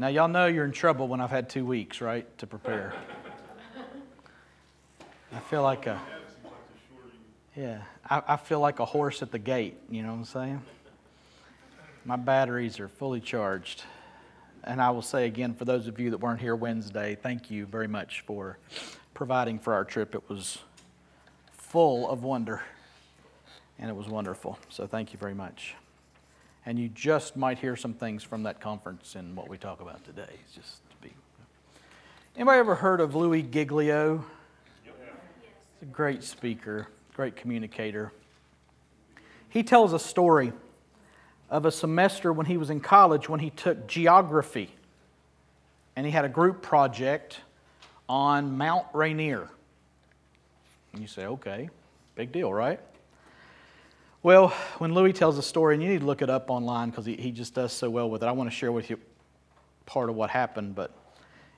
Now, y'all know you're in trouble when I've had two weeks, right, to prepare. I feel like a, yeah, I, I feel like a horse at the gate, you know what I'm saying? My batteries are fully charged. And I will say again, for those of you that weren't here Wednesday, thank you very much for providing for our trip. It was full of wonder, and it was wonderful. So thank you very much. And you just might hear some things from that conference in what we talk about today. It's just to be. Anybody ever heard of Louis Giglio? He's a great speaker, great communicator. He tells a story of a semester when he was in college when he took geography and he had a group project on Mount Rainier. And you say, okay, big deal, right? Well, when Louis tells a story, and you need to look it up online because he, he just does so well with it, I want to share with you part of what happened. But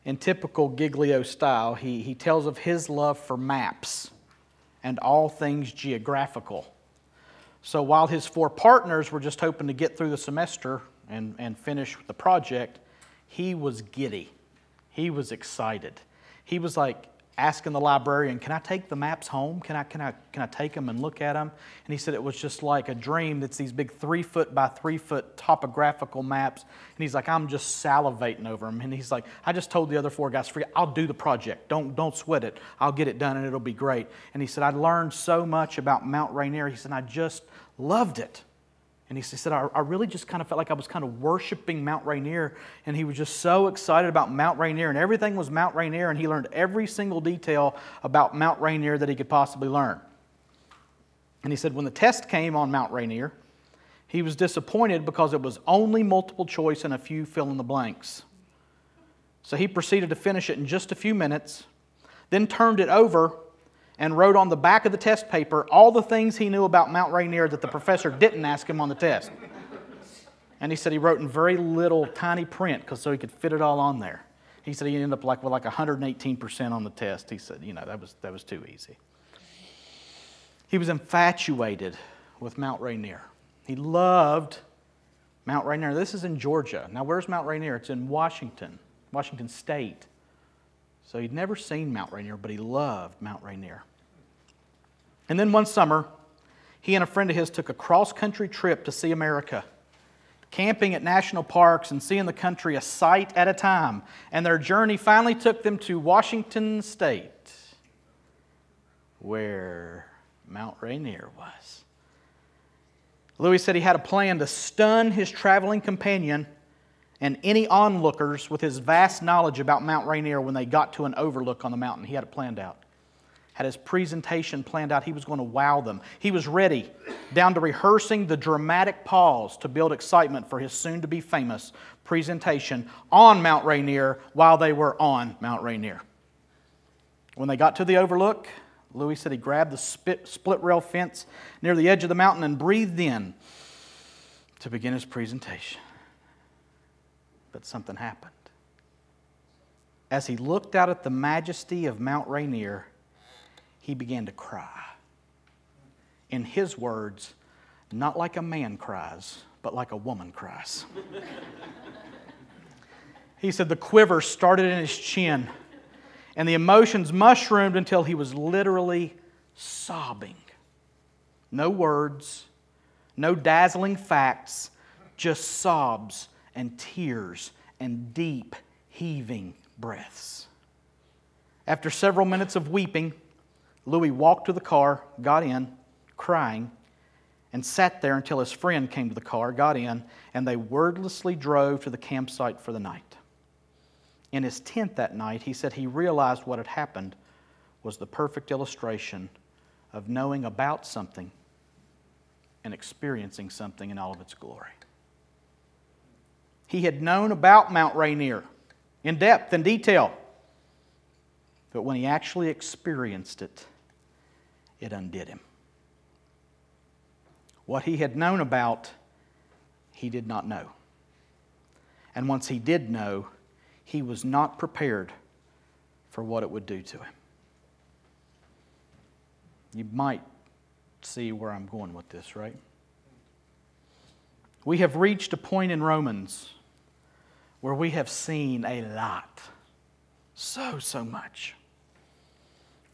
in typical Giglio style, he, he tells of his love for maps and all things geographical. So while his four partners were just hoping to get through the semester and, and finish the project, he was giddy. He was excited. He was like asking the librarian, Can I take the maps home? Can I, can, I, can I take them and look at them? And he said it was just like a dream. That's these big three foot by three foot topographical maps. And he's like, I'm just salivating over them. And he's like, I just told the other four guys, Forget, I'll do the project. Don't, don't sweat it. I'll get it done and it'll be great. And he said, I learned so much about Mount Rainier. He said, I just loved it. And he said, I, I really just kind of felt like I was kind of worshiping Mount Rainier. And he was just so excited about Mount Rainier. And everything was Mount Rainier. And he learned every single detail about Mount Rainier that he could possibly learn. And he said, when the test came on Mount Rainier, he was disappointed because it was only multiple choice and a few fill in the blanks. So he proceeded to finish it in just a few minutes, then turned it over and wrote on the back of the test paper all the things he knew about Mount Rainier that the professor didn't ask him on the test. And he said he wrote in very little tiny print because so he could fit it all on there. He said he ended up like with like 118% on the test. He said, you know, that was, that was too easy. He was infatuated with Mount Rainier. He loved Mount Rainier. This is in Georgia. Now, where's Mount Rainier? It's in Washington, Washington State. So he'd never seen Mount Rainier, but he loved Mount Rainier. And then one summer, he and a friend of his took a cross country trip to see America, camping at national parks and seeing the country a sight at a time. And their journey finally took them to Washington State, where Mount Rainier was. Louis said he had a plan to stun his traveling companion and any onlookers with his vast knowledge about Mount Rainier when they got to an overlook on the mountain. He had it planned out had his presentation planned out. He was going to wow them. He was ready, down to rehearsing the dramatic pause to build excitement for his soon to be famous presentation on Mount Rainier while they were on Mount Rainier. When they got to the overlook, Louis said he grabbed the split rail fence near the edge of the mountain and breathed in to begin his presentation. But something happened. As he looked out at the majesty of Mount Rainier, he began to cry. In his words, not like a man cries, but like a woman cries. he said the quiver started in his chin, and the emotions mushroomed until he was literally sobbing. No words, no dazzling facts, just sobs and tears and deep, heaving breaths. After several minutes of weeping, Louis walked to the car, got in, crying, and sat there until his friend came to the car, got in, and they wordlessly drove to the campsite for the night. In his tent that night, he said he realized what had happened was the perfect illustration of knowing about something and experiencing something in all of its glory. He had known about Mount Rainier in depth and detail, but when he actually experienced it, it undid him. What he had known about, he did not know. And once he did know, he was not prepared for what it would do to him. You might see where I'm going with this, right? We have reached a point in Romans where we have seen a lot. So, so much.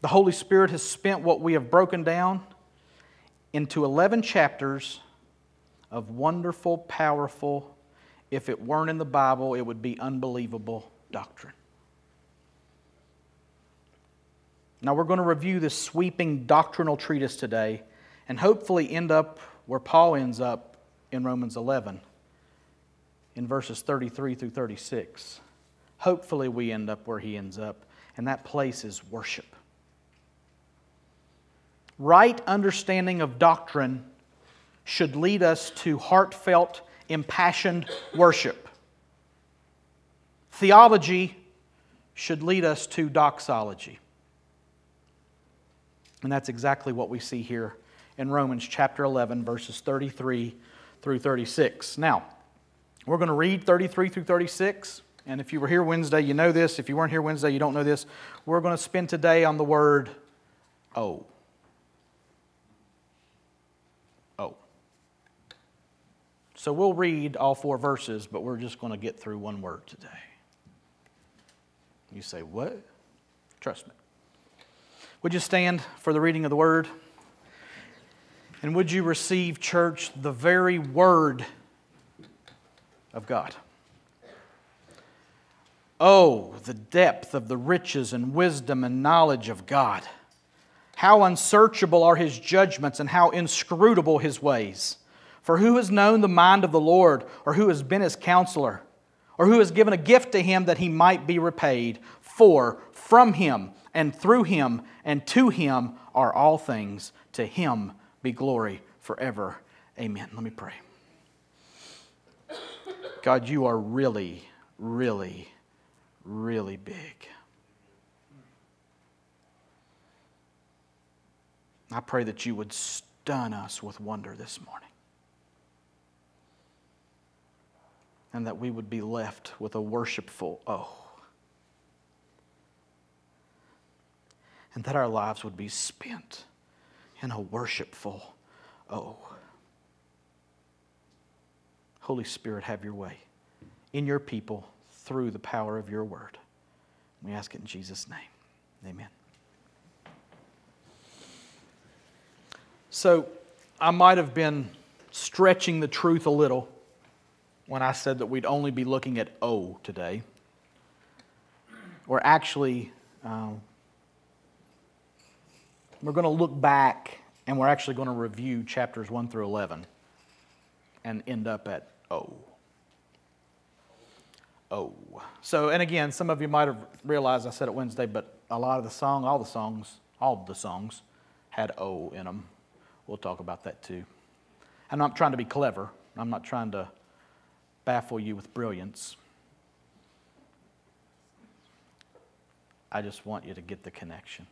The Holy Spirit has spent what we have broken down into 11 chapters of wonderful, powerful, if it weren't in the Bible, it would be unbelievable doctrine. Now, we're going to review this sweeping doctrinal treatise today and hopefully end up where Paul ends up in Romans 11, in verses 33 through 36. Hopefully, we end up where he ends up, and that place is worship. Right understanding of doctrine should lead us to heartfelt, impassioned worship. Theology should lead us to doxology. And that's exactly what we see here in Romans chapter 11, verses 33 through 36. Now, we're going to read 33 through 36. And if you were here Wednesday, you know this. If you weren't here Wednesday, you don't know this. We're going to spend today on the word oh. So we'll read all four verses, but we're just going to get through one word today. You say, What? Trust me. Would you stand for the reading of the word? And would you receive, church, the very word of God? Oh, the depth of the riches and wisdom and knowledge of God. How unsearchable are his judgments and how inscrutable his ways. For who has known the mind of the Lord, or who has been his counselor, or who has given a gift to him that he might be repaid? For from him and through him and to him are all things. To him be glory forever. Amen. Let me pray. God, you are really, really really big. I pray that you would stun us with wonder this morning. And that we would be left with a worshipful oh. And that our lives would be spent in a worshipful oh. Holy Spirit, have your way in your people through the power of your word. We ask it in Jesus' name. Amen. So, I might have been stretching the truth a little when I said that we'd only be looking at O today. We're actually, um, we're going to look back and we're actually going to review chapters 1 through 11 and end up at O. Oh. So, and again, some of you might have realized I said it Wednesday, but a lot of the song, all the songs, all the songs had O in them. We'll talk about that too. I'm not trying to be clever. I'm not trying to baffle you with brilliance. I just want you to get the connection.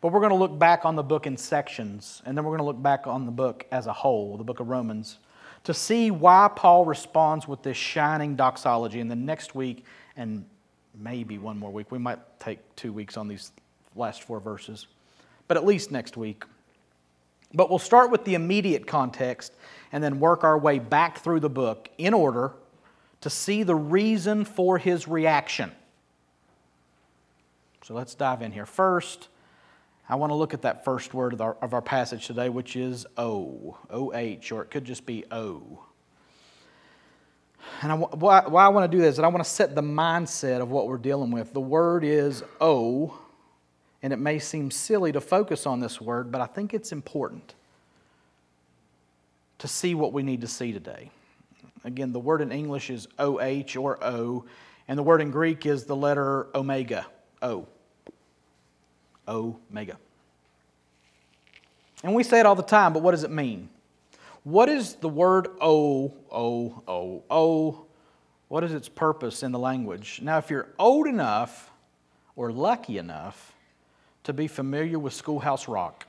But we're going to look back on the book in sections, and then we're going to look back on the book as a whole, the book of Romans to see why Paul responds with this shining doxology. And then next week, and maybe one more week, we might take two weeks on these last four verses, but at least next week. But we'll start with the immediate context and then work our way back through the book in order to see the reason for his reaction. So let's dive in here. First, I want to look at that first word of our, of our passage today, which is O, O-H, or it could just be O. And I, why, why I want to do this is I want to set the mindset of what we're dealing with. The word is O, and it may seem silly to focus on this word, but I think it's important to see what we need to see today. Again, the word in English is OH or O, and the word in Greek is the letter omega, O. Omega. And we say it all the time, but what does it mean? What is the word O, O, O, O? What is its purpose in the language? Now, if you're old enough or lucky enough to be familiar with Schoolhouse Rock,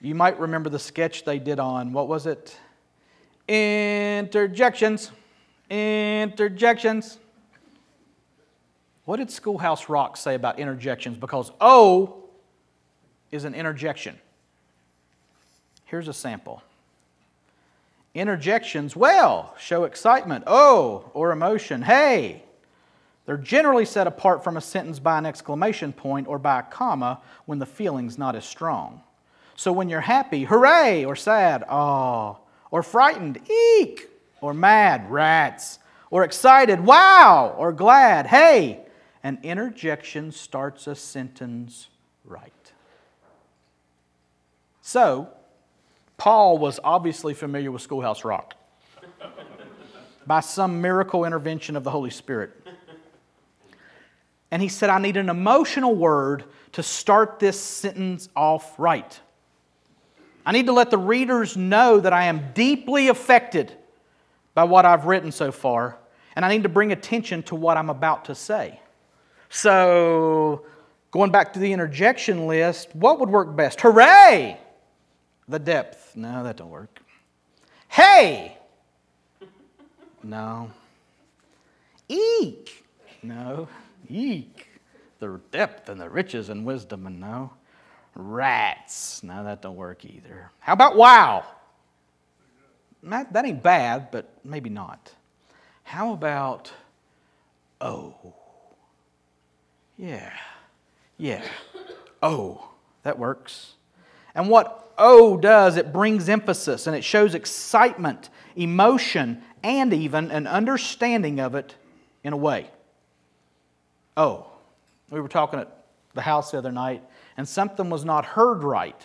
you might remember the sketch they did on, what was it? Interjections. Interjections. What did Schoolhouse Rock say about interjections? Because O is an interjection. Here's a sample Interjections, well, show excitement, oh, or emotion, hey. They're generally set apart from a sentence by an exclamation point or by a comma when the feeling's not as strong. So when you're happy, hooray, or sad, oh, or frightened, eek, or mad, rats, or excited, wow, or glad, hey, an interjection starts a sentence right. So, Paul was obviously familiar with Schoolhouse Rock by some miracle intervention of the Holy Spirit. And he said, I need an emotional word to start this sentence off right. I need to let the readers know that I am deeply affected by what I've written so far, and I need to bring attention to what I'm about to say. So, going back to the interjection list, what would work best? Hooray! The depth. No, that don't work. Hey! No. Eek! No. Eek! The depth and the riches and wisdom, and no. Rats. Now that don't work either. How about wow? That, that ain't bad, but maybe not. How about oh? Yeah. Yeah. Oh, that works. And what oh does, it brings emphasis and it shows excitement, emotion, and even an understanding of it in a way. Oh, we were talking at the house the other night, and something was not heard right.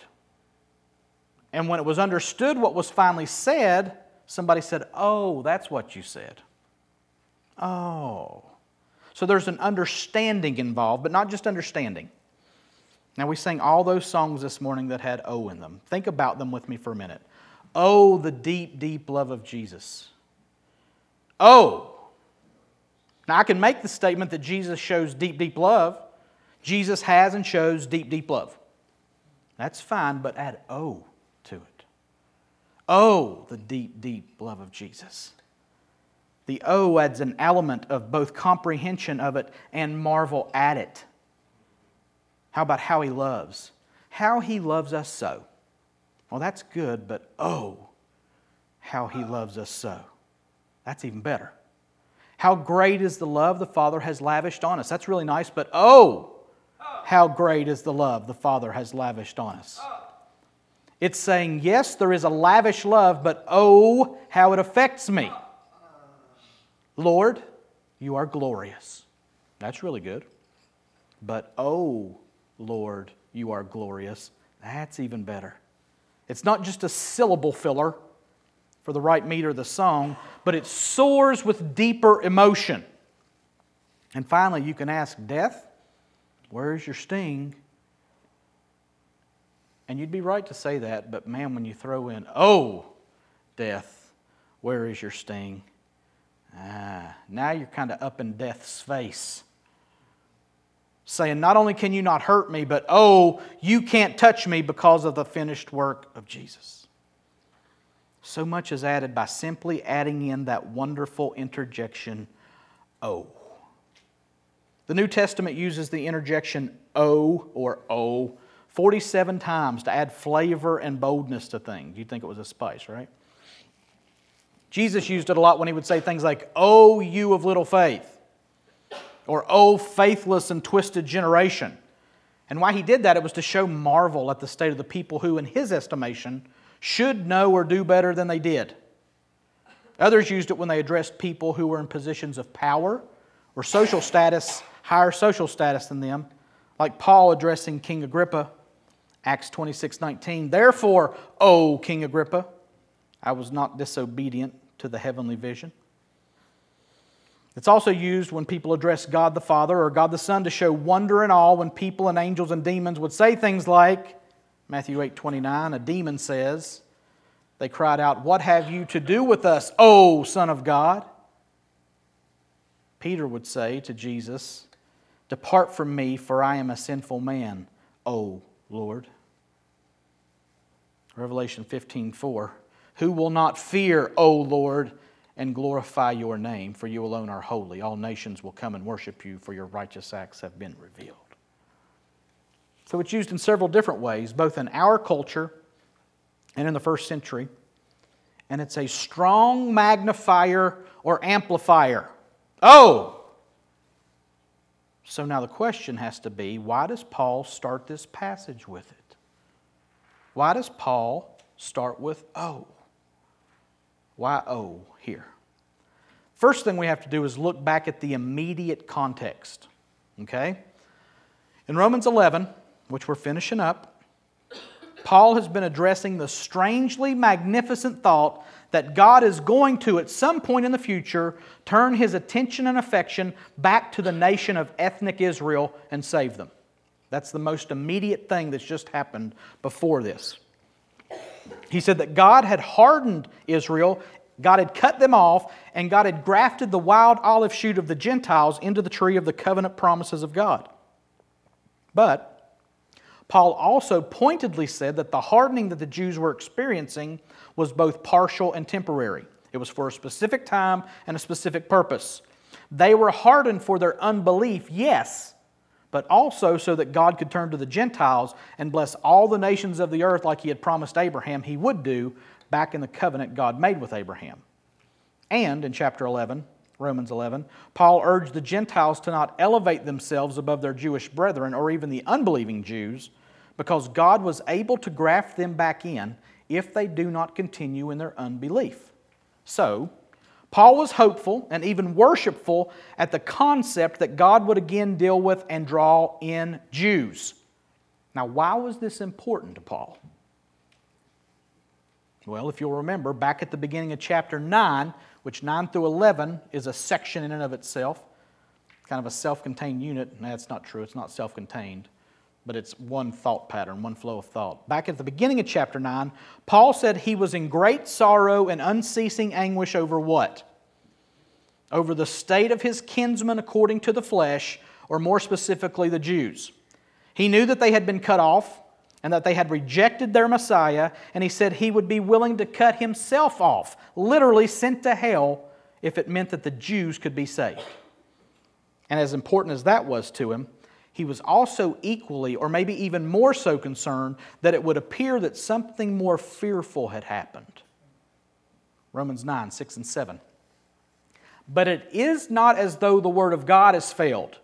And when it was understood what was finally said, somebody said, Oh, that's what you said. Oh. So there's an understanding involved, but not just understanding. Now, we sang all those songs this morning that had oh in them. Think about them with me for a minute. Oh, the deep, deep love of Jesus. Oh. Now, I can make the statement that Jesus shows deep, deep love. Jesus has and shows deep, deep love. That's fine, but add oh to it. Oh, the deep, deep love of Jesus. The O adds an element of both comprehension of it and marvel at it. How about how he loves? How he loves us so. Well, that's good, but oh, how he loves us so. That's even better. How great is the love the Father has lavished on us. That's really nice, but oh, how great is the love the Father has lavished on us. It's saying, yes, there is a lavish love, but oh, how it affects me. Lord, you are glorious. That's really good. But oh, Lord, you are glorious. That's even better. It's not just a syllable filler for the right meter of the song, but it soars with deeper emotion. And finally, you can ask, Death, where's your sting? And you'd be right to say that, but man, when you throw in, Oh, death, where is your sting? Ah, now you're kind of up in death's face. Saying, not only can you not hurt me, but oh, you can't touch me because of the finished work of Jesus. So much is added by simply adding in that wonderful interjection, oh. The New Testament uses the interjection O or oh 47 times to add flavor and boldness to things. You'd think it was a spice, right? Jesus used it a lot when he would say things like, O you of little faith, or O faithless and twisted generation. And why he did that, it was to show marvel at the state of the people who, in his estimation, should know or do better than they did. Others used it when they addressed people who were in positions of power or social status, higher social status than them, like Paul addressing King Agrippa, Acts 26 19. Therefore, O King Agrippa, I was not disobedient to the heavenly vision. It's also used when people address God the Father or God the Son to show wonder and awe when people and angels and demons would say things like, Matthew 8 29, a demon says, They cried out, What have you to do with us, O Son of God? Peter would say to Jesus, Depart from me, for I am a sinful man, O Lord. Revelation 15 4. Who will not fear, O Lord, and glorify your name? For you alone are holy. All nations will come and worship you, for your righteous acts have been revealed. So it's used in several different ways, both in our culture and in the first century. and it's a strong magnifier or amplifier. Oh! So now the question has to be why does Paul start this passage with it? Why does Paul start with oh? Why oh here? First thing we have to do is look back at the immediate context. Okay? In Romans 11, which we're finishing up, Paul has been addressing the strangely magnificent thought that God is going to, at some point in the future, turn his attention and affection back to the nation of ethnic Israel and save them. That's the most immediate thing that's just happened before this. He said that God had hardened Israel God had cut them off, and God had grafted the wild olive shoot of the Gentiles into the tree of the covenant promises of God. But Paul also pointedly said that the hardening that the Jews were experiencing was both partial and temporary. It was for a specific time and a specific purpose. They were hardened for their unbelief, yes, but also so that God could turn to the Gentiles and bless all the nations of the earth like he had promised Abraham he would do back in the covenant God made with Abraham. And in chapter 11, Romans 11, Paul urged the Gentiles to not elevate themselves above their Jewish brethren or even the unbelieving Jews because God was able to graft them back in if they do not continue in their unbelief. So, Paul was hopeful and even worshipful at the concept that God would again deal with and draw in Jews. Now, why was this important to Paul? Well, if you'll remember, back at the beginning of chapter 9, which 9 through 11 is a section in and of itself, kind of a self contained unit. That's not true, it's not self contained, but it's one thought pattern, one flow of thought. Back at the beginning of chapter 9, Paul said he was in great sorrow and unceasing anguish over what? Over the state of his kinsmen according to the flesh, or more specifically, the Jews. He knew that they had been cut off and that they had rejected their Messiah, and he said he would be willing to cut himself off, literally sent to hell, if it meant that the Jews could be saved. And as important as that was to him, he was also equally, or maybe even more so, concerned that it would appear that something more fearful had happened. Romans 9, 6 and 7. But it is not as though the word of God has failed.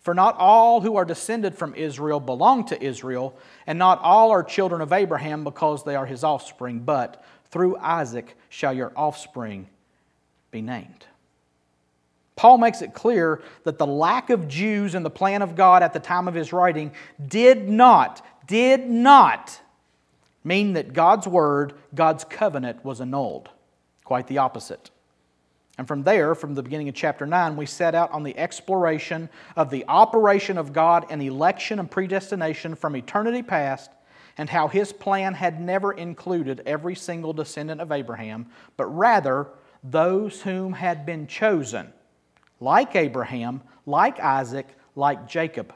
For not all who are descended from Israel belong to Israel, and not all are children of Abraham because they are his offspring, but through Isaac shall your offspring be named. Paul makes it clear that the lack of Jews in the plan of God at the time of his writing did not, did not mean that God's word, God's covenant was annulled. Quite the opposite. And from there, from the beginning of chapter 9, we set out on the exploration of the operation of God and election and predestination from eternity past and how his plan had never included every single descendant of Abraham, but rather those whom had been chosen, like Abraham, like Isaac, like Jacob.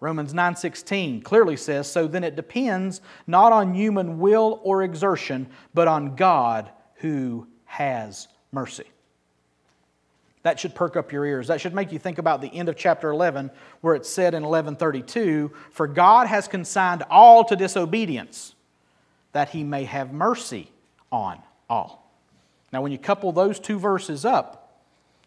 Romans 9:16 clearly says, "So then it depends not on human will or exertion, but on God who has mercy." That should perk up your ears. That should make you think about the end of chapter 11, where it said in 1132 For God has consigned all to disobedience, that he may have mercy on all. Now, when you couple those two verses up,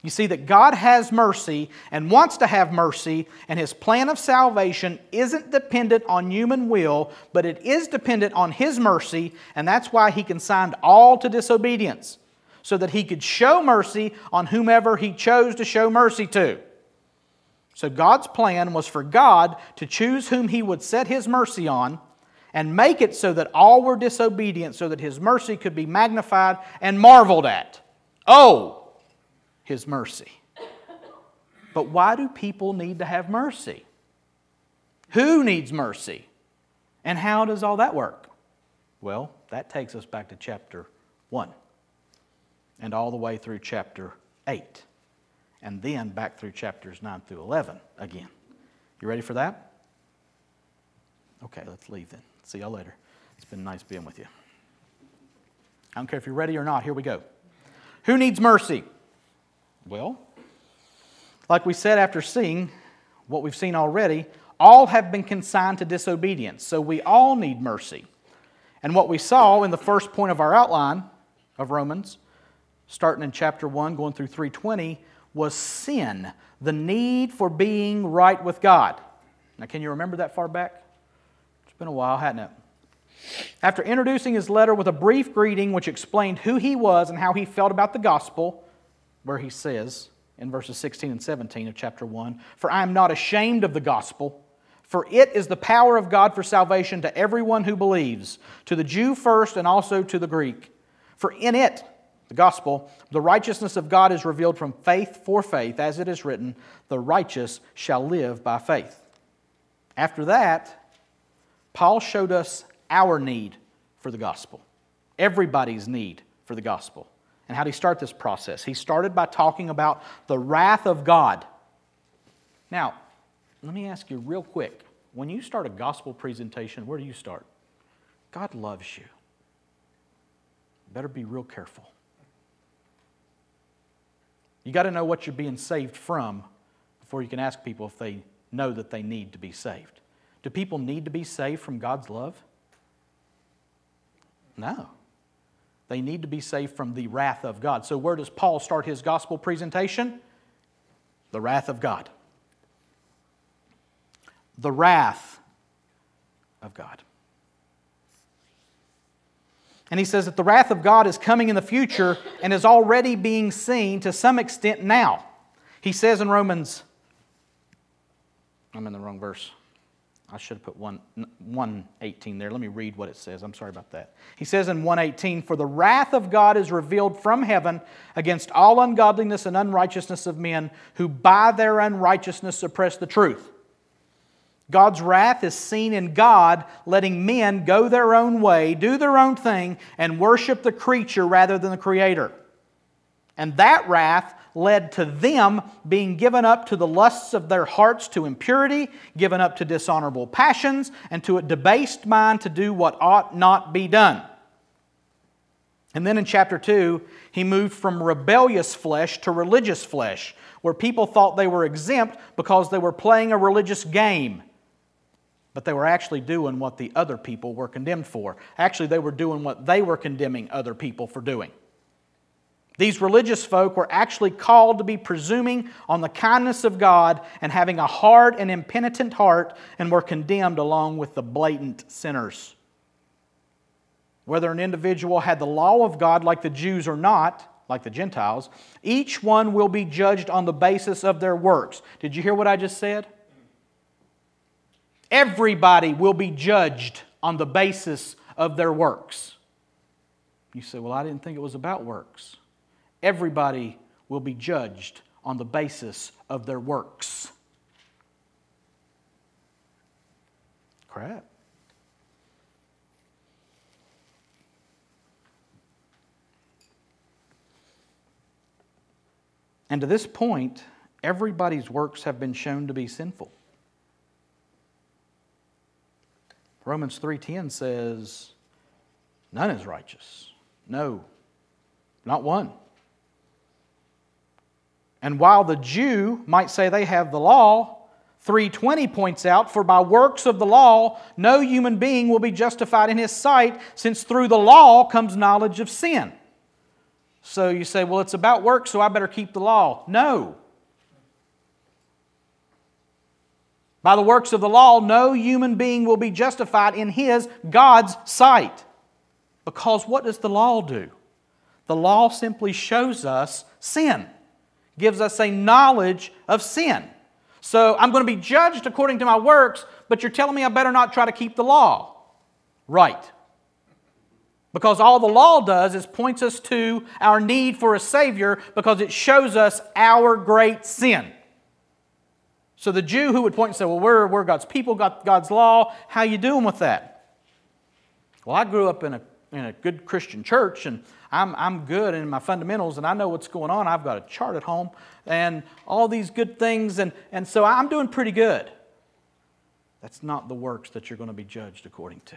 you see that God has mercy and wants to have mercy, and his plan of salvation isn't dependent on human will, but it is dependent on his mercy, and that's why he consigned all to disobedience so that he could show mercy on whomever he chose to show mercy to. So God's plan was for God to choose whom he would set his mercy on and make it so that all were disobedient so that his mercy could be magnified and marveled at. Oh, his mercy. But why do people need to have mercy? Who needs mercy? And how does all that work? Well, that takes us back to chapter 1 and all the way through chapter 8, and then back through chapters 9 through 11 again. You ready for that? Okay, let's leave then. See y'all later. It's been nice being with you. I don't care if you're ready or not, here we go. Who needs mercy? Well, like we said after seeing what we've seen already, all have been consigned to disobedience, so we all need mercy. And what we saw in the first point of our outline of Romans, starting in chapter 1, going through 320, was sin, the need for being right with God. Now, can you remember that far back? It's been a while, hasn't it? After introducing his letter with a brief greeting which explained who he was and how he felt about the gospel, where he says in verses 16 and 17 of chapter 1 For I am not ashamed of the gospel, for it is the power of God for salvation to everyone who believes, to the Jew first and also to the Greek. For in it, the gospel, the righteousness of God is revealed from faith for faith, as it is written, The righteous shall live by faith. After that, Paul showed us our need for the gospel, everybody's need for the gospel. And how did he start this process? He started by talking about the wrath of God. Now, let me ask you real quick when you start a gospel presentation, where do you start? God loves you. Better be real careful. You got to know what you're being saved from before you can ask people if they know that they need to be saved. Do people need to be saved from God's love? No. They need to be saved from the wrath of God. So, where does Paul start his gospel presentation? The wrath of God. The wrath of God. And he says that the wrath of God is coming in the future and is already being seen to some extent now. He says in Romans, I'm in the wrong verse. I should have put 1, 118 there. Let me read what it says. I'm sorry about that. He says in 118, For the wrath of God is revealed from heaven against all ungodliness and unrighteousness of men who by their unrighteousness suppress the truth. God's wrath is seen in God letting men go their own way, do their own thing, and worship the creature rather than the Creator. And that wrath led to them being given up to the lusts of their hearts to impurity, given up to dishonorable passions, and to a debased mind to do what ought not be done. And then in chapter 2, he moved from rebellious flesh to religious flesh, where people thought they were exempt because they were playing a religious game. But they were actually doing what the other people were condemned for. Actually, they were doing what they were condemning other people for doing. These religious folk were actually called to be presuming on the kindness of God and having a hard and impenitent heart, and were condemned along with the blatant sinners. Whether an individual had the law of God like the Jews or not, like the Gentiles, each one will be judged on the basis of their works. Did you hear what I just said? Everybody will be judged on the basis of their works. You say, Well, I didn't think it was about works everybody will be judged on the basis of their works. Crap. And to this point, everybody's works have been shown to be sinful. Romans 3:10 says, "None is righteous. No, not one." And while the Jew might say they have the law, 320 points out, For by works of the law, no human being will be justified in his sight, since through the law comes knowledge of sin. So you say, Well, it's about work, so I better keep the law. No. By the works of the law, no human being will be justified in his, God's sight. Because what does the law do? The law simply shows us sin gives us a knowledge of sin. So I'm going to be judged according to my works, but you're telling me I better not try to keep the law. Right. Because all the law does is points us to our need for a Savior because it shows us our great sin. So the Jew who would point and say, Well, we're, we're God's people, got God's law, how you doing with that? Well, I grew up in a, in a good Christian church, and I'm, I'm good in my fundamentals and I know what's going on. I've got a chart at home and all these good things, and, and so I'm doing pretty good. That's not the works that you're going to be judged according to.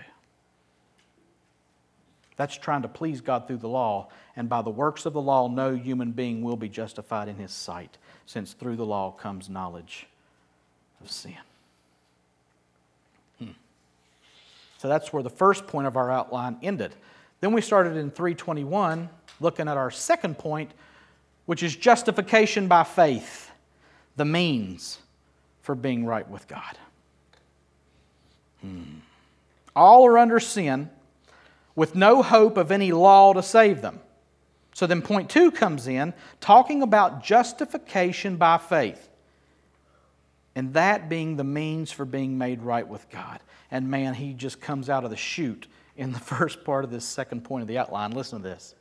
That's trying to please God through the law, and by the works of the law, no human being will be justified in his sight, since through the law comes knowledge of sin. Hmm. So that's where the first point of our outline ended Then we started in 321, looking at our second point, which is justification by faith, the means for being right with God. Hmm. All are under sin with no hope of any law to save them. So then, point two comes in, talking about justification by faith, and that being the means for being made right with God. And man, he just comes out of the chute in the first part of this second point of the outline. Listen to this.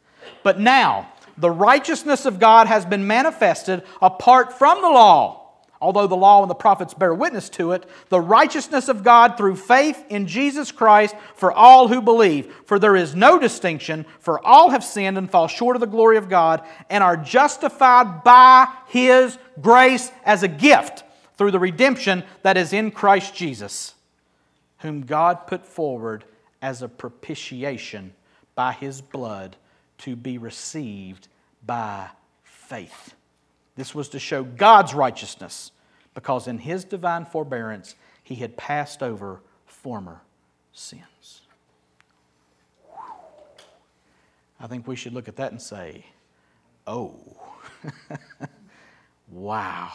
But now, the righteousness of God has been manifested apart from the law. Although the law and the prophets bear witness to it, the righteousness of God through faith in Jesus Christ for all who believe. For there is no distinction, for all have sinned and fall short of the glory of God, and are justified by His grace as a gift through the redemption that is in Christ Jesus, whom God put forward as a propitiation by His blood to be received by faith. This was to show God's righteousness, because in His divine forbearance, He had passed over former sins. I think we should look at that and say, oh, wow.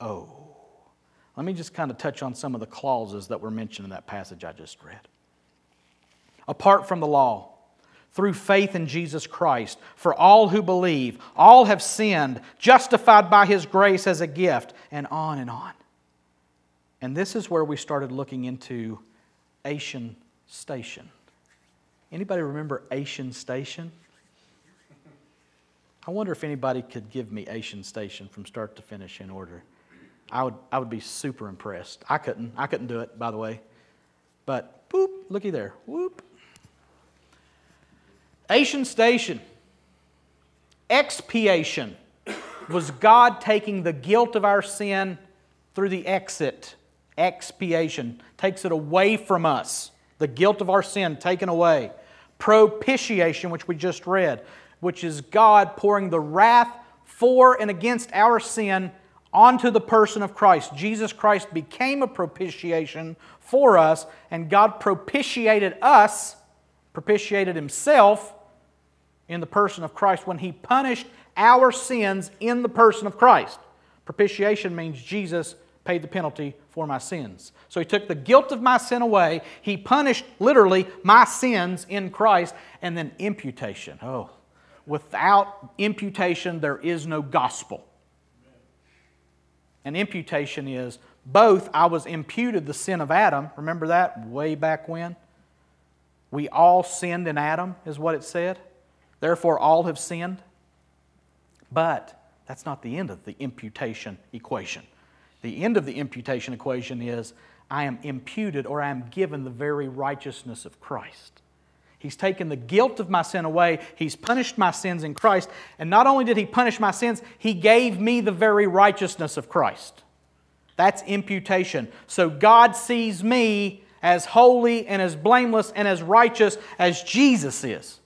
Oh. Let me just kind of touch on some of the clauses that were mentioned in that passage I just read. Apart from the law, through faith in Jesus Christ for all who believe. All have sinned, justified by His grace as a gift, and on and on. And this is where we started looking into Ation Station. Anybody remember Ation Station? I wonder if anybody could give me Ation Station from start to finish in order. I would, I would be super impressed. I couldn't. I couldn't do it, by the way. But boop, looky there. Whoop. Ation station, expiation was God taking the guilt of our sin through the exit. Expiation takes it away from us, the guilt of our sin taken away. Propitiation, which we just read, which is God pouring the wrath for and against our sin onto the person of Christ. Jesus Christ became a propitiation for us, and God propitiated us, propitiated Himself in the person of Christ when He punished our sins in the person of Christ. Propitiation means Jesus paid the penalty for my sins. So He took the guilt of my sin away. He punished literally my sins in Christ. And then imputation. Oh, without imputation, there is no gospel. And imputation is both I was imputed the sin of Adam. Remember that way back when? We all sinned in Adam, is what it said. Therefore, all have sinned. But that's not the end of the imputation equation. The end of the imputation equation is I am imputed or I am given the very righteousness of Christ. He's taken the guilt of my sin away. He's punished my sins in Christ. And not only did He punish my sins, He gave me the very righteousness of Christ. That's imputation. So God sees me as holy and as blameless and as righteous as Jesus is.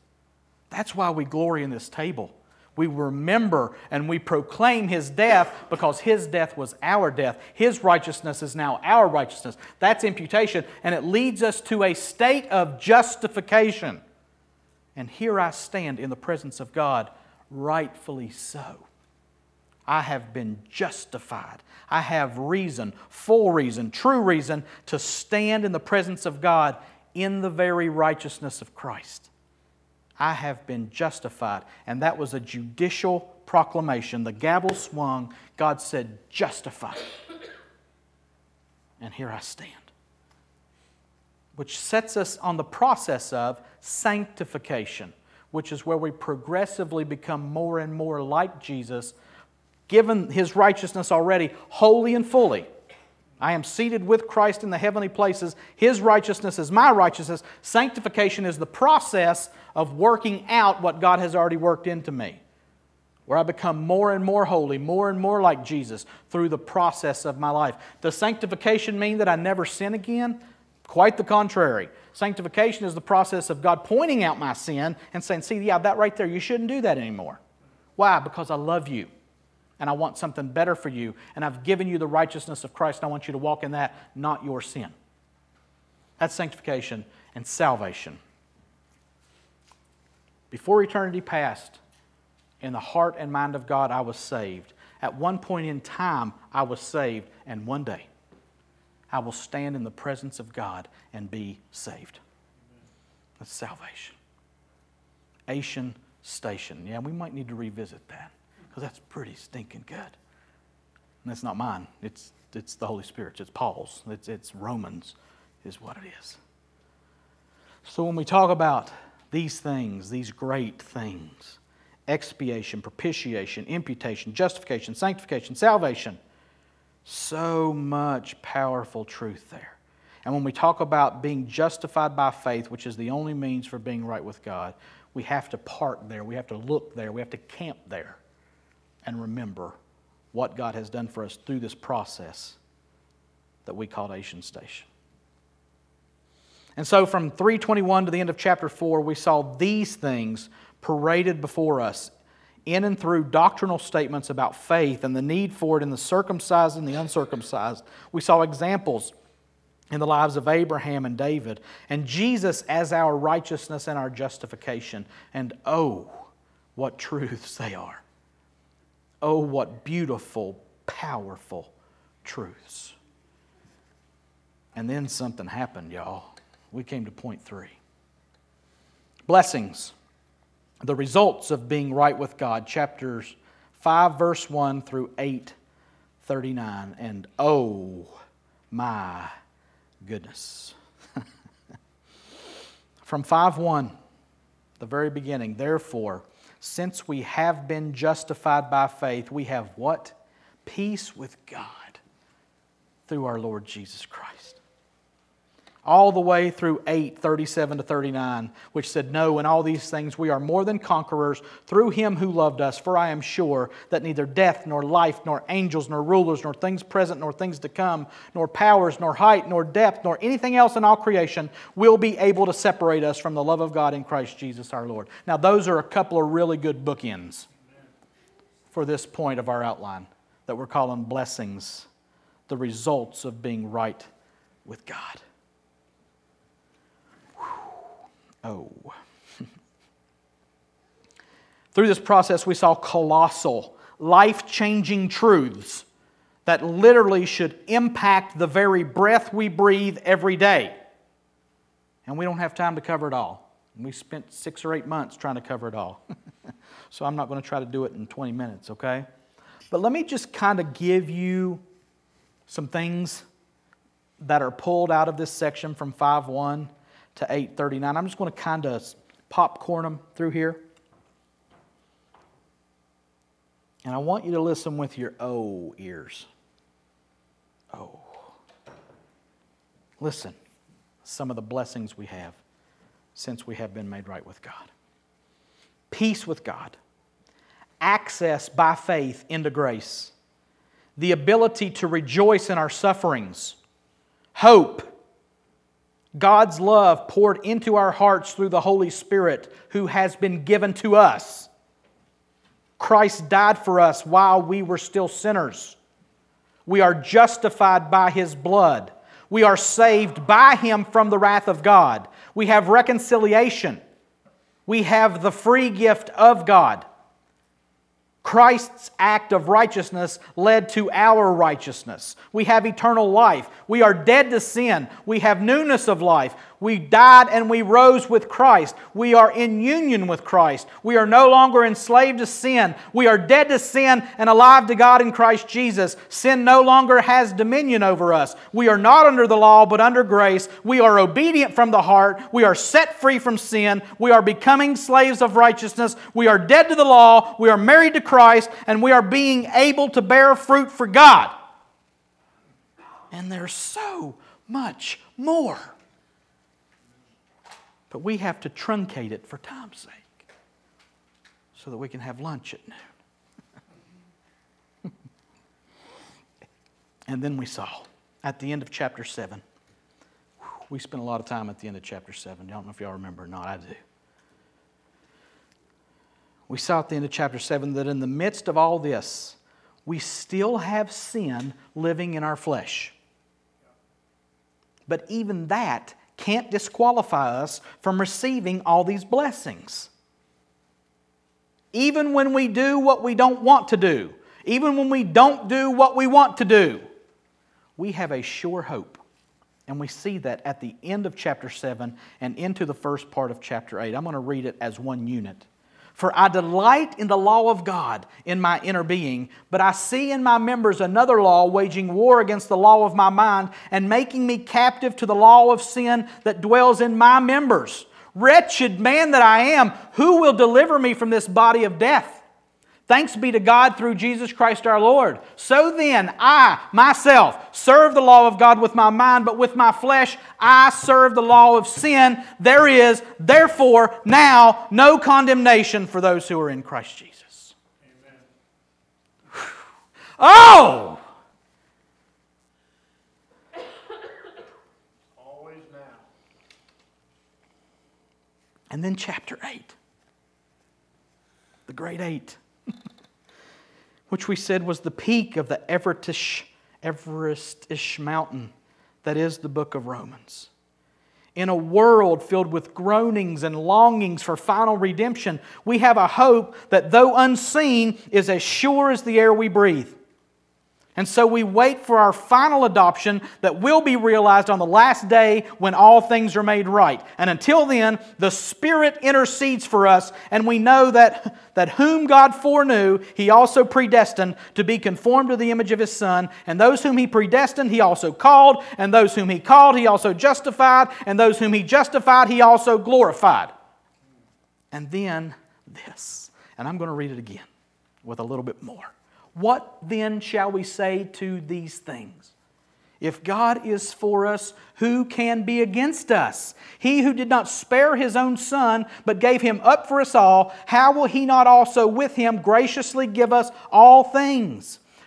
That's why we glory in this table. We remember and we proclaim His death because His death was our death. His righteousness is now our righteousness. That's imputation, and it leads us to a state of justification. And here I stand in the presence of God, rightfully so. I have been justified. I have reason, full reason, true reason to stand in the presence of God in the very righteousness of Christ. I have been justified. And that was a judicial proclamation. The gavel swung. God said, Justified. And here I stand. Which sets us on the process of sanctification, which is where we progressively become more and more like Jesus, given his righteousness already, wholly and fully. I am seated with Christ in the heavenly places. His righteousness is my righteousness. Sanctification is the process of working out what God has already worked into me, where I become more and more holy, more and more like Jesus through the process of my life. Does sanctification mean that I never sin again? Quite the contrary. Sanctification is the process of God pointing out my sin and saying, See, yeah, that right there, you shouldn't do that anymore. Why? Because I love you and I want something better for you. And I've given you the righteousness of Christ. And I want you to walk in that, not your sin. That's sanctification and salvation. Before eternity passed, in the heart and mind of God, I was saved. At one point in time, I was saved, and one day, I will stand in the presence of God and be saved. That's salvation. Ation station. Yeah, we might need to revisit that because that's pretty stinking good. And that's not mine. It's, it's the Holy Spirit. It's Paul's. It's, it's Romans, is what it is. So when we talk about these things, these great things, expiation, propitiation, imputation, justification, sanctification, salvation, so much powerful truth there. And when we talk about being justified by faith, which is the only means for being right with God, we have to park there. We have to look there. We have to camp there and remember what God has done for us through this process that we call Ation Station. And so from 321 to the end of chapter 4, we saw these things paraded before us in and through doctrinal statements about faith and the need for it in the circumcised and the uncircumcised. We saw examples in the lives of Abraham and David, and Jesus as our righteousness and our justification. And oh, what truths they are! Oh, what beautiful, powerful truths. And then something happened, y'all. We came to point three blessings, the results of being right with God, chapters 5, verse 1 through 8, 39. And oh, my goodness. From 5 1, the very beginning, therefore, since we have been justified by faith, we have what? Peace with God through our Lord Jesus Christ all the way through 8, 37 to 39, which said, No, in all these things we are more than conquerors through him who loved us. For I am sure that neither death, nor life, nor angels, nor rulers, nor things present, nor things to come, nor powers, nor height, nor depth, nor anything else in all creation will be able to separate us from the love of God in Christ Jesus our Lord. Now, those are a couple of really good bookends for this point of our outline that we're calling blessings, the results of being right with God. Oh. Through this process, we saw colossal, life changing truths that literally should impact the very breath we breathe every day. And we don't have time to cover it all. We spent six or eight months trying to cover it all. so I'm not going to try to do it in 20 minutes, okay? But let me just kind of give you some things that are pulled out of this section from 5 1 to 839. I'm just going to kind of popcorn them through here. And I want you to listen with your O ears. Oh. Listen, some of the blessings we have since we have been made right with God peace with God, access by faith into grace, the ability to rejoice in our sufferings, hope God's love poured into our hearts through the Holy Spirit who has been given to us. Christ died for us while we were still sinners. We are justified by His blood. We are saved by Him from the wrath of God. We have reconciliation. We have the free gift of God. Christ's act of righteousness led to our righteousness. We have eternal life. We are dead to sin. We have newness of life. We died and we rose with Christ. We are in union with Christ. We are no longer enslaved to sin. We are dead to sin and alive to God in Christ Jesus. Sin no longer has dominion over us. We are not under the law, but under grace. We are obedient from the heart. We are set free from sin. We are becoming slaves of righteousness. We are dead to the law. We are married to Christ, and we are being able to bear fruit for God. And there's so much more. But we have to truncate it for time's sake so that we can have lunch at noon. and then we saw at the end of chapter 7, we spent a lot of time at the end of chapter 7. I don't know if y'all remember or not, I do. We saw at the end of chapter 7 that in the midst of all this, we still have sin living in our flesh. But even that can't disqualify us from receiving all these blessings. Even when we do what we don't want to do, even when we don't do what we want to do, we have a sure hope. And we see that at the end of chapter 7 and into the first part of chapter 8. I'm going to read it as one unit. For I delight in the law of God in my inner being, but I see in my members another law waging war against the law of my mind and making me captive to the law of sin that dwells in my members. Wretched man that I am, who will deliver me from this body of death? Thanks be to God through Jesus Christ our Lord. So then, I, myself, serve the law of God with my mind, but with my flesh, I serve the law of sin. There is, therefore, now no condemnation for those who are in Christ Jesus. Amen. Oh! Always now. And then chapter 8. The great eight which we said was the peak of the Everestish, mountain that is the book of Romans. In a world filled with groanings and longings for final redemption, we have a hope that, though unseen, is as sure as the air we breathe. And so we wait for our final adoption that will be realized on the last day when all things are made right. And until then, the Spirit intercedes for us, and we know that, that whom God foreknew, He also predestined to be conformed to the image of His Son. And those whom He predestined, He also called. And those whom He called, He also justified. And those whom He justified, He also glorified. And then this. And I'm going to read it again with a little bit more. What then shall we say to these things? If God is for us, who can be against us? He who did not spare his own son, but gave him up for us all, how will he not also with him graciously give us all things?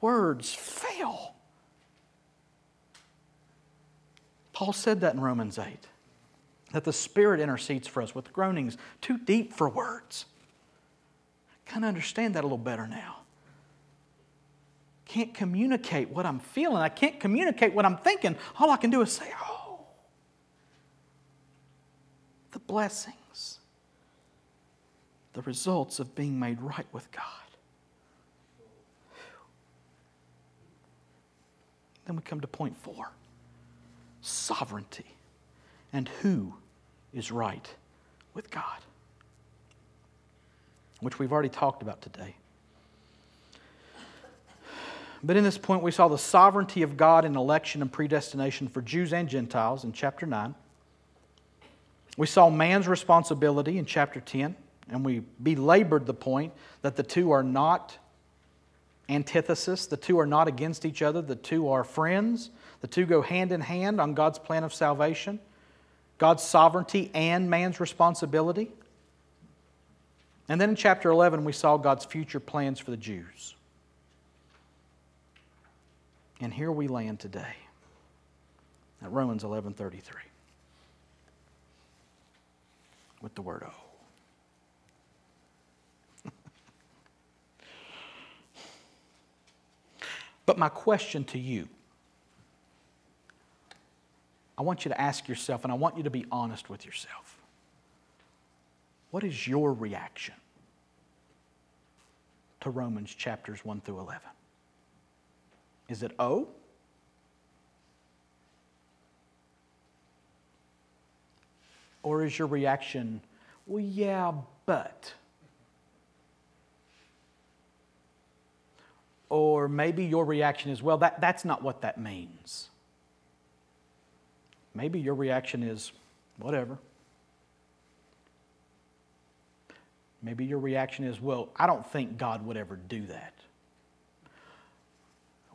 Words fail. Paul said that in Romans 8 that the Spirit intercedes for us with groanings too deep for words. I kind of understand that a little better now. Can't communicate what I'm feeling. I can't communicate what I'm thinking. All I can do is say, oh, the blessings, the results of being made right with God. Then we come to point four sovereignty and who is right with God, which we've already talked about today. But in this point, we saw the sovereignty of God in election and predestination for Jews and Gentiles in chapter 9. We saw man's responsibility in chapter 10, and we belabored the point that the two are not antithesis. The two are not against each other, the two are friends. The two go hand in hand on God's plan of salvation, God's sovereignty and man's responsibility. And then in chapter 11, we saw God's future plans for the Jews. And here we land today at Romans 11:33 with the word "oh." But my question to you I want you to ask yourself, and I want you to be honest with yourself. What is your reaction to Romans chapters 1 through 11? Is it oh? Or is your reaction, well, yeah, but? Or maybe your reaction is, well, that, that's not what that means. Maybe your reaction is, whatever. Maybe your reaction is, well, I don't think God would ever do that.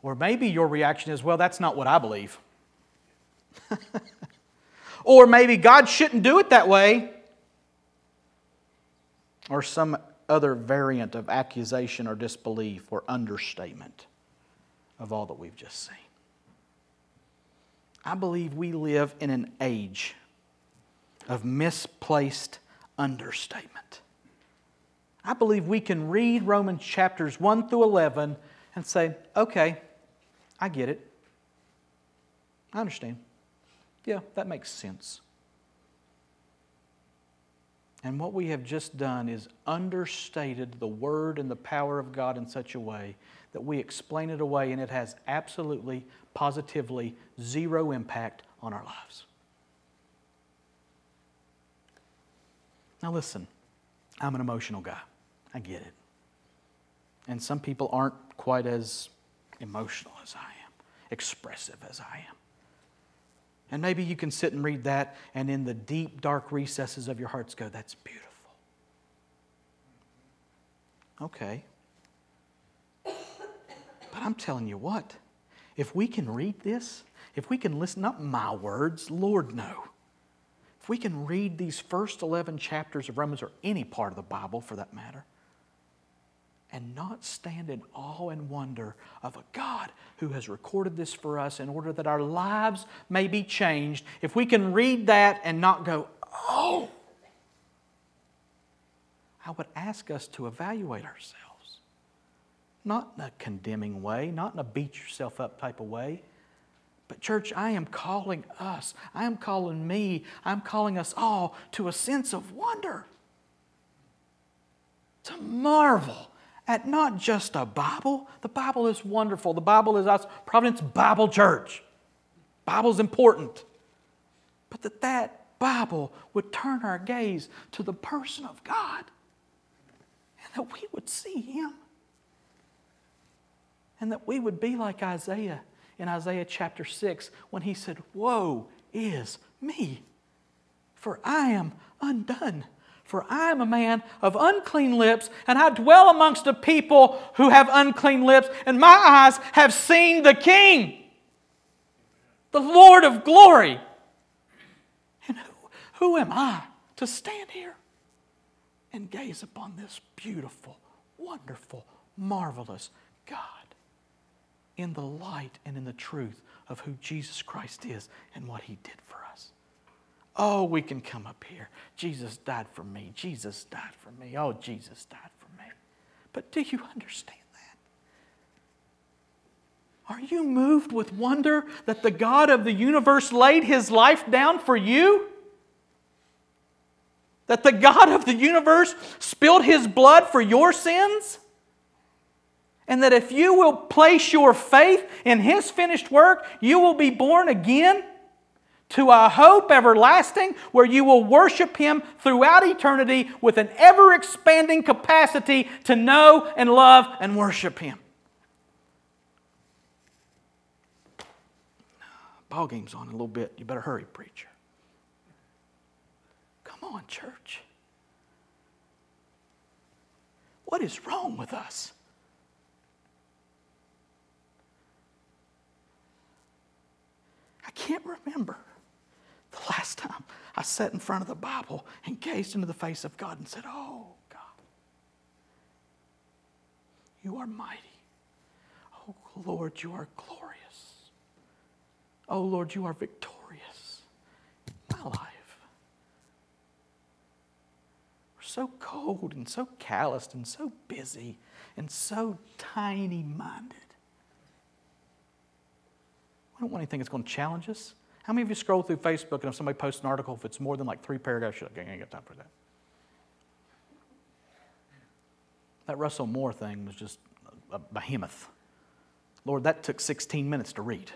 Or maybe your reaction is, well, that's not what I believe. or maybe God shouldn't do it that way. Or some other variant of accusation or disbelief or understatement of all that we've just seen. I believe we live in an age of misplaced understatement. I believe we can read Romans chapters 1 through 11 and say, okay, I get it. I understand. Yeah, that makes sense. And what we have just done is understated the Word and the power of God in such a way that we explain it away and it has absolutely, positively zero impact on our lives. Now, listen, I'm an emotional guy. I get it. And some people aren't quite as emotional as I am, expressive as I am. And maybe you can sit and read that, and in the deep, dark recesses of your hearts go, That's beautiful. Okay. But I'm telling you what, if we can read this, if we can listen, not my words, Lord, no. If we can read these first 11 chapters of Romans, or any part of the Bible for that matter, and not stand in awe and wonder of a God who has recorded this for us in order that our lives may be changed, if we can read that and not go, oh, I would ask us to evaluate ourselves. Not in a condemning way, not in a beat yourself up type of way. But, church, I am calling us, I am calling me, I'm calling us all to a sense of wonder, to marvel at not just a Bible. The Bible is wonderful. The Bible is us, Providence Bible Church. Bible's important. But that that Bible would turn our gaze to the person of God and that we would see Him. And that we would be like Isaiah in Isaiah chapter 6 when he said, Woe is me, for I am undone. For I am a man of unclean lips, and I dwell amongst a people who have unclean lips, and my eyes have seen the King, the Lord of glory. And who, who am I to stand here and gaze upon this beautiful, wonderful, marvelous God in the light and in the truth of who Jesus Christ is and what He did for us? Oh, we can come up here. Jesus died for me. Jesus died for me. Oh, Jesus died for me. But do you understand that? Are you moved with wonder that the God of the universe laid his life down for you? That the God of the universe spilled his blood for your sins? And that if you will place your faith in his finished work, you will be born again? To a hope everlasting where you will worship Him throughout eternity with an ever expanding capacity to know and love and worship Him. Ball game's on a little bit. You better hurry, preacher. Come on, church. What is wrong with us? I can't remember the last time I sat in front of the Bible and gazed into the face of God and said, Oh, God, you are mighty. Oh, Lord, you are glorious. Oh, Lord, you are victorious in my life. We're so cold and so calloused and so busy and so tiny minded. I don't want anything that's going to challenge us. How many of you scroll through Facebook and if somebody posts an article, if it's more than like three paragraphs, you're like, I ain't got time for that. That Russell Moore thing was just a behemoth. Lord, that took 16 minutes to read.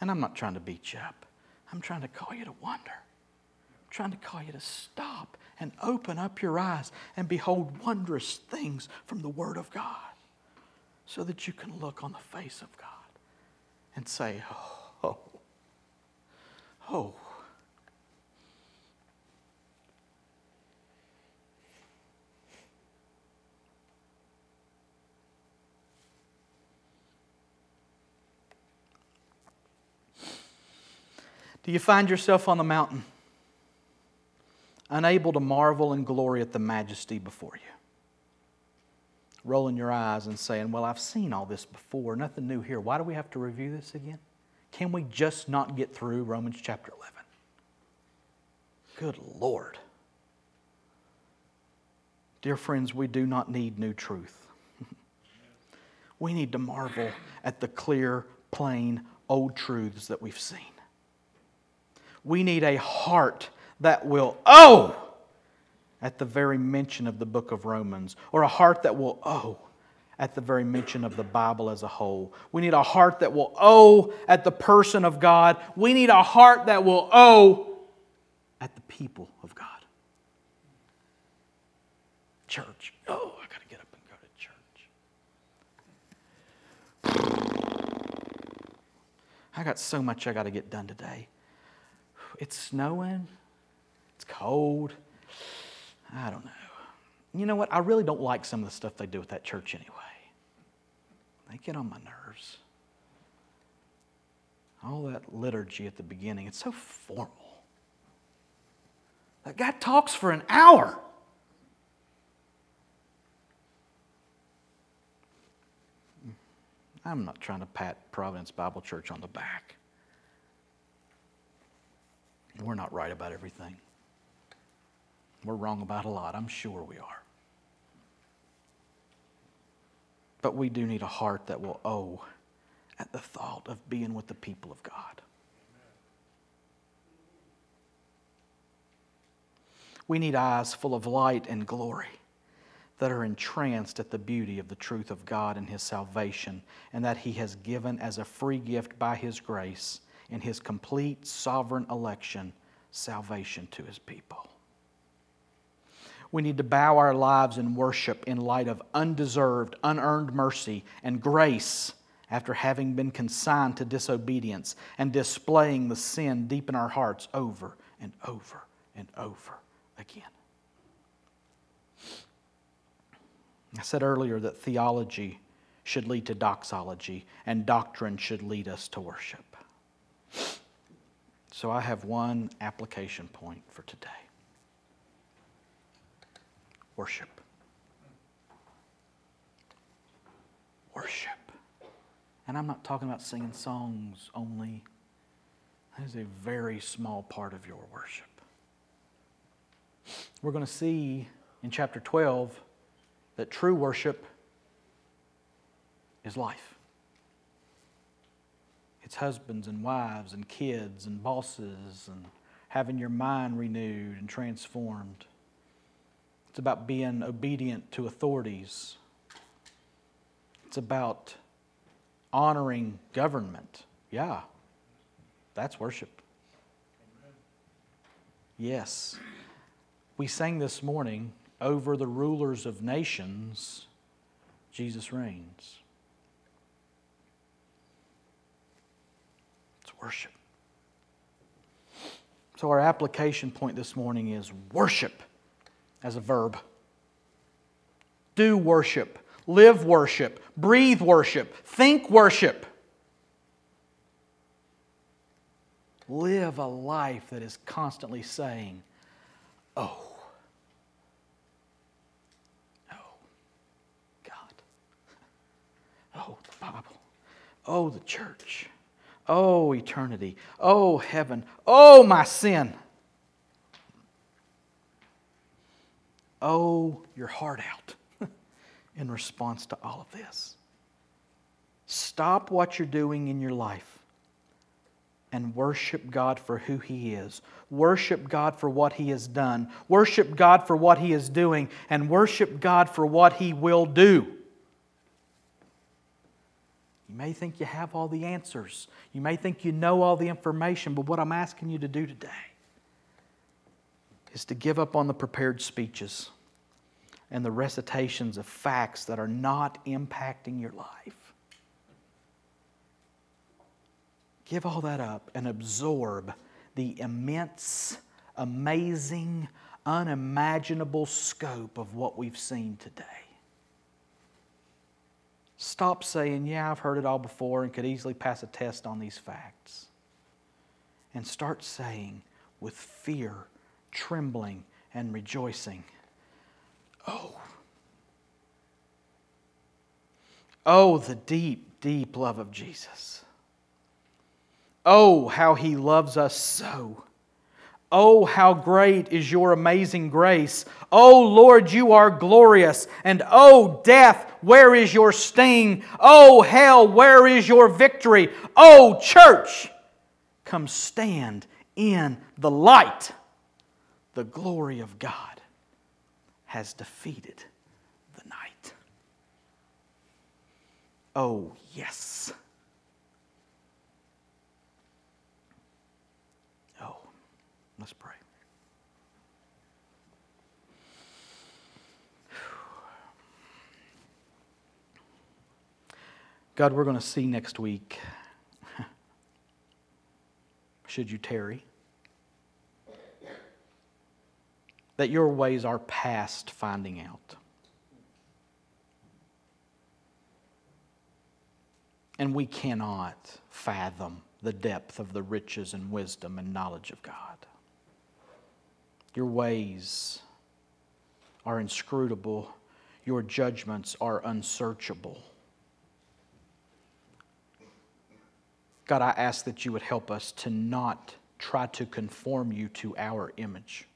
And I'm not trying to beat you up, I'm trying to call you to wonder. I'm trying to call you to stop and open up your eyes and behold wondrous things from the Word of God so that you can look on the face of God and say, Oh, oh. oh. Do you find yourself on the mountain, unable to marvel and glory at the majesty before you? Rolling your eyes and saying, Well, I've seen all this before, nothing new here. Why do we have to review this again? Can we just not get through Romans chapter 11? Good Lord. Dear friends, we do not need new truth. we need to marvel at the clear, plain, old truths that we've seen. We need a heart that will, oh, at the very mention of the book of Romans, or a heart that will, oh, at the very mention of the Bible as a whole. We need a heart that will oh at the person of God. We need a heart that will oh at the people of God. Church. Oh, I got to get up and go to church. I got so much I got to get done today. It's snowing. It's cold. I don't know. You know what? I really don't like some of the stuff they do at that church anyway. They get on my nerves. All that liturgy at the beginning, it's so formal. That guy talks for an hour. I'm not trying to pat Providence Bible Church on the back. We're not right about everything. We're wrong about a lot. I'm sure we are. But we do need a heart that will owe at the thought of being with the people of God. We need eyes full of light and glory that are entranced at the beauty of the truth of God and His salvation, and that He has given as a free gift by His grace in His complete sovereign election salvation to His people. We need to bow our lives in worship in light of undeserved, unearned mercy and grace after having been consigned to disobedience and displaying the sin deep in our hearts over and over and over again. I said earlier that theology should lead to doxology and doctrine should lead us to worship. So I have one application point for today worship. Worship. And I'm not talking about singing songs only. That is a very small part of your worship. We're going to see in chapter 12 that true worship is life. It's husbands and wives and kids and bosses and having your mind renewed and transformed. It's about being obedient to authorities. It's about honoring government. Yeah, that's worship. Yes. We sang this morning, over the rulers of nations, Jesus reigns. It's worship. So, our application point this morning is worship as a verb. Do worship, live worship, breathe worship, think worship. Live a life that is constantly saying, Oh, oh, God. Oh, the Bible. Oh, the church. Oh, eternity. Oh, heaven. Oh, my sin. Oh your heart out in response to all of this. Stop what you're doing in your life and worship God for who He is. Worship God for what He has done. Worship God for what He is doing. And worship God for what He will do. You may think you have all the answers. You may think you know all the information, but what I'm asking you to do today is to give up on the prepared speeches and the recitations of facts that are not impacting your life. Give all that up and absorb the immense, amazing, unimaginable scope of what we've seen today. Stop saying, Yeah, I've heard it all before and could easily pass a test on these facts. And start saying, with fear, trembling, and rejoicing, Oh, oh, the deep, deep love of Jesus. Oh, how he loves us so. Oh, how great is your amazing grace. Oh, Lord, you are glorious. And oh, death, where is your sting? Oh, hell, where is your victory? Oh, church, come stand in the light. The glory of God has defeated the night. Oh, yes. Oh, let's pray. God, we're going to see next week, should you tarry, that your ways are past finding out. And we cannot fathom the depth of the riches and wisdom and knowledge of God. Your ways are inscrutable, your judgments are unsearchable. God, I ask that you would help us to not try to conform you to our image.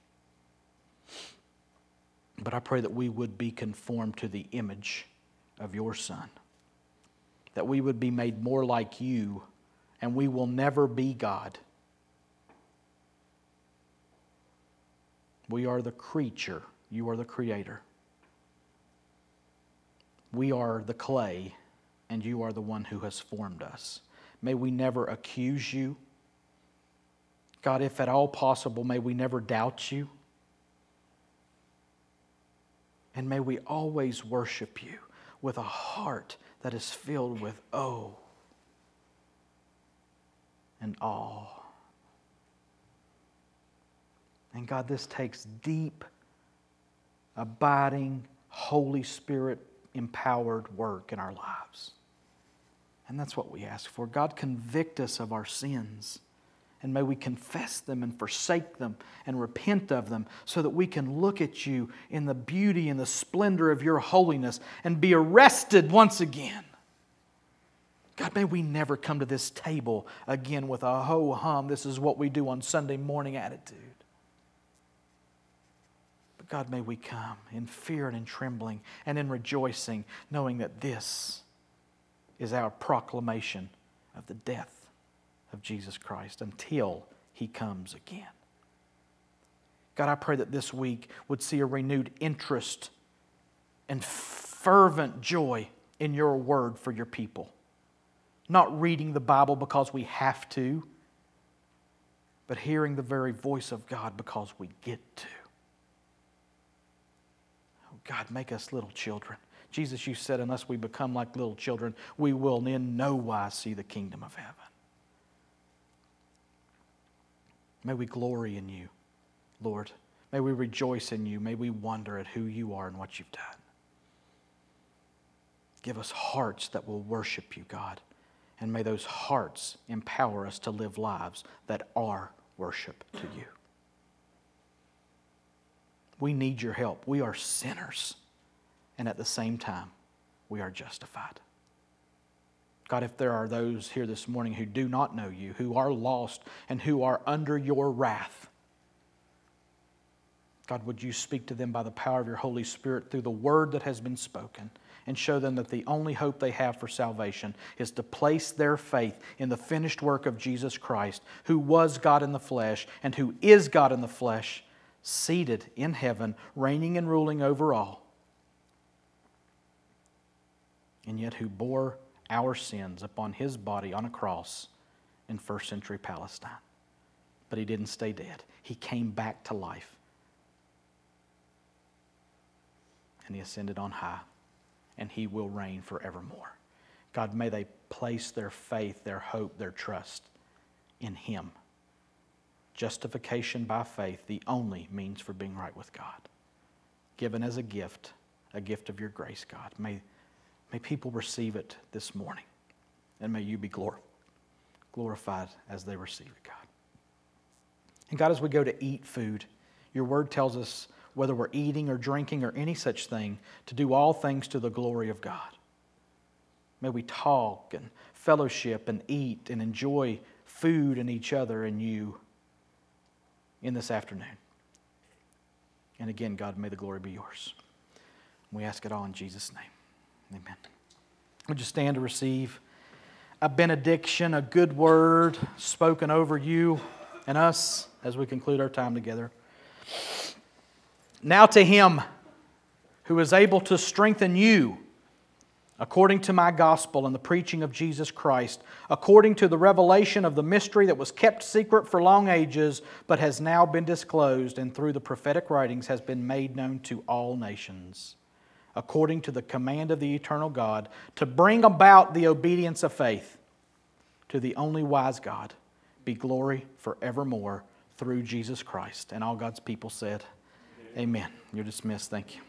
But I pray that we would be conformed to the image of your Son, that we would be made more like you, and we will never be God. We are the creature, you are the creator. We are the clay, and you are the one who has formed us. May we never accuse you. God, if at all possible, may we never doubt you. And may we always worship you with a heart that is filled with oh and awe. And God, this takes deep, abiding, Holy Spirit empowered work in our lives. And that's what we ask for. God, convict us of our sins. And may we confess them and forsake them and repent of them so that we can look at you in the beauty and the splendor of your holiness and be arrested once again. God, may we never come to this table again with a ho hum, this is what we do on Sunday morning attitude. But God, may we come in fear and in trembling and in rejoicing, knowing that this is our proclamation of the death of Jesus Christ until he comes again. God, I pray that this week would see a renewed interest and fervent joy in your word for your people. Not reading the Bible because we have to, but hearing the very voice of God because we get to. Oh God, make us little children. Jesus, you said, unless we become like little children, we will in no wise see the kingdom of heaven. May we glory in you, Lord. May we rejoice in you. May we wonder at who you are and what you've done. Give us hearts that will worship you, God. And may those hearts empower us to live lives that are worship to you. We need your help. We are sinners. And at the same time, we are justified. God, if there are those here this morning who do not know you, who are lost, and who are under your wrath, God, would you speak to them by the power of your Holy Spirit through the word that has been spoken and show them that the only hope they have for salvation is to place their faith in the finished work of Jesus Christ, who was God in the flesh and who is God in the flesh seated in heaven, reigning and ruling over all, and yet who bore our sins upon his body on a cross in first century Palestine. But he didn't stay dead, he came back to life. And he ascended on high, and he will reign forevermore. God, may they place their faith, their hope, their trust in him. Justification by faith, the only means for being right with God. Given as a gift, a gift of your grace, God. May, may people receive it this morning, and may you be glorified as they receive it, God. And God, as we go to eat food, your word tells us whether we're eating or drinking or any such thing, to do all things to the glory of God. May we talk and fellowship and eat and enjoy food and each other and you in this afternoon. And again, God, may the glory be yours. We ask it all in Jesus' name. Amen. Would you stand to receive a benediction, a good word spoken over you and us as we conclude our time together? Now to him who is able to strengthen you according to my gospel and the preaching of Jesus Christ, according to the revelation of the mystery that was kept secret for long ages, but has now been disclosed, and through the prophetic writings has been made known to all nations, according to the command of the eternal God, to bring about the obedience of faith to the only wise God, be glory forevermore through Jesus Christ. And all God's people said, Amen. Amen. You're dismissed. Thank you.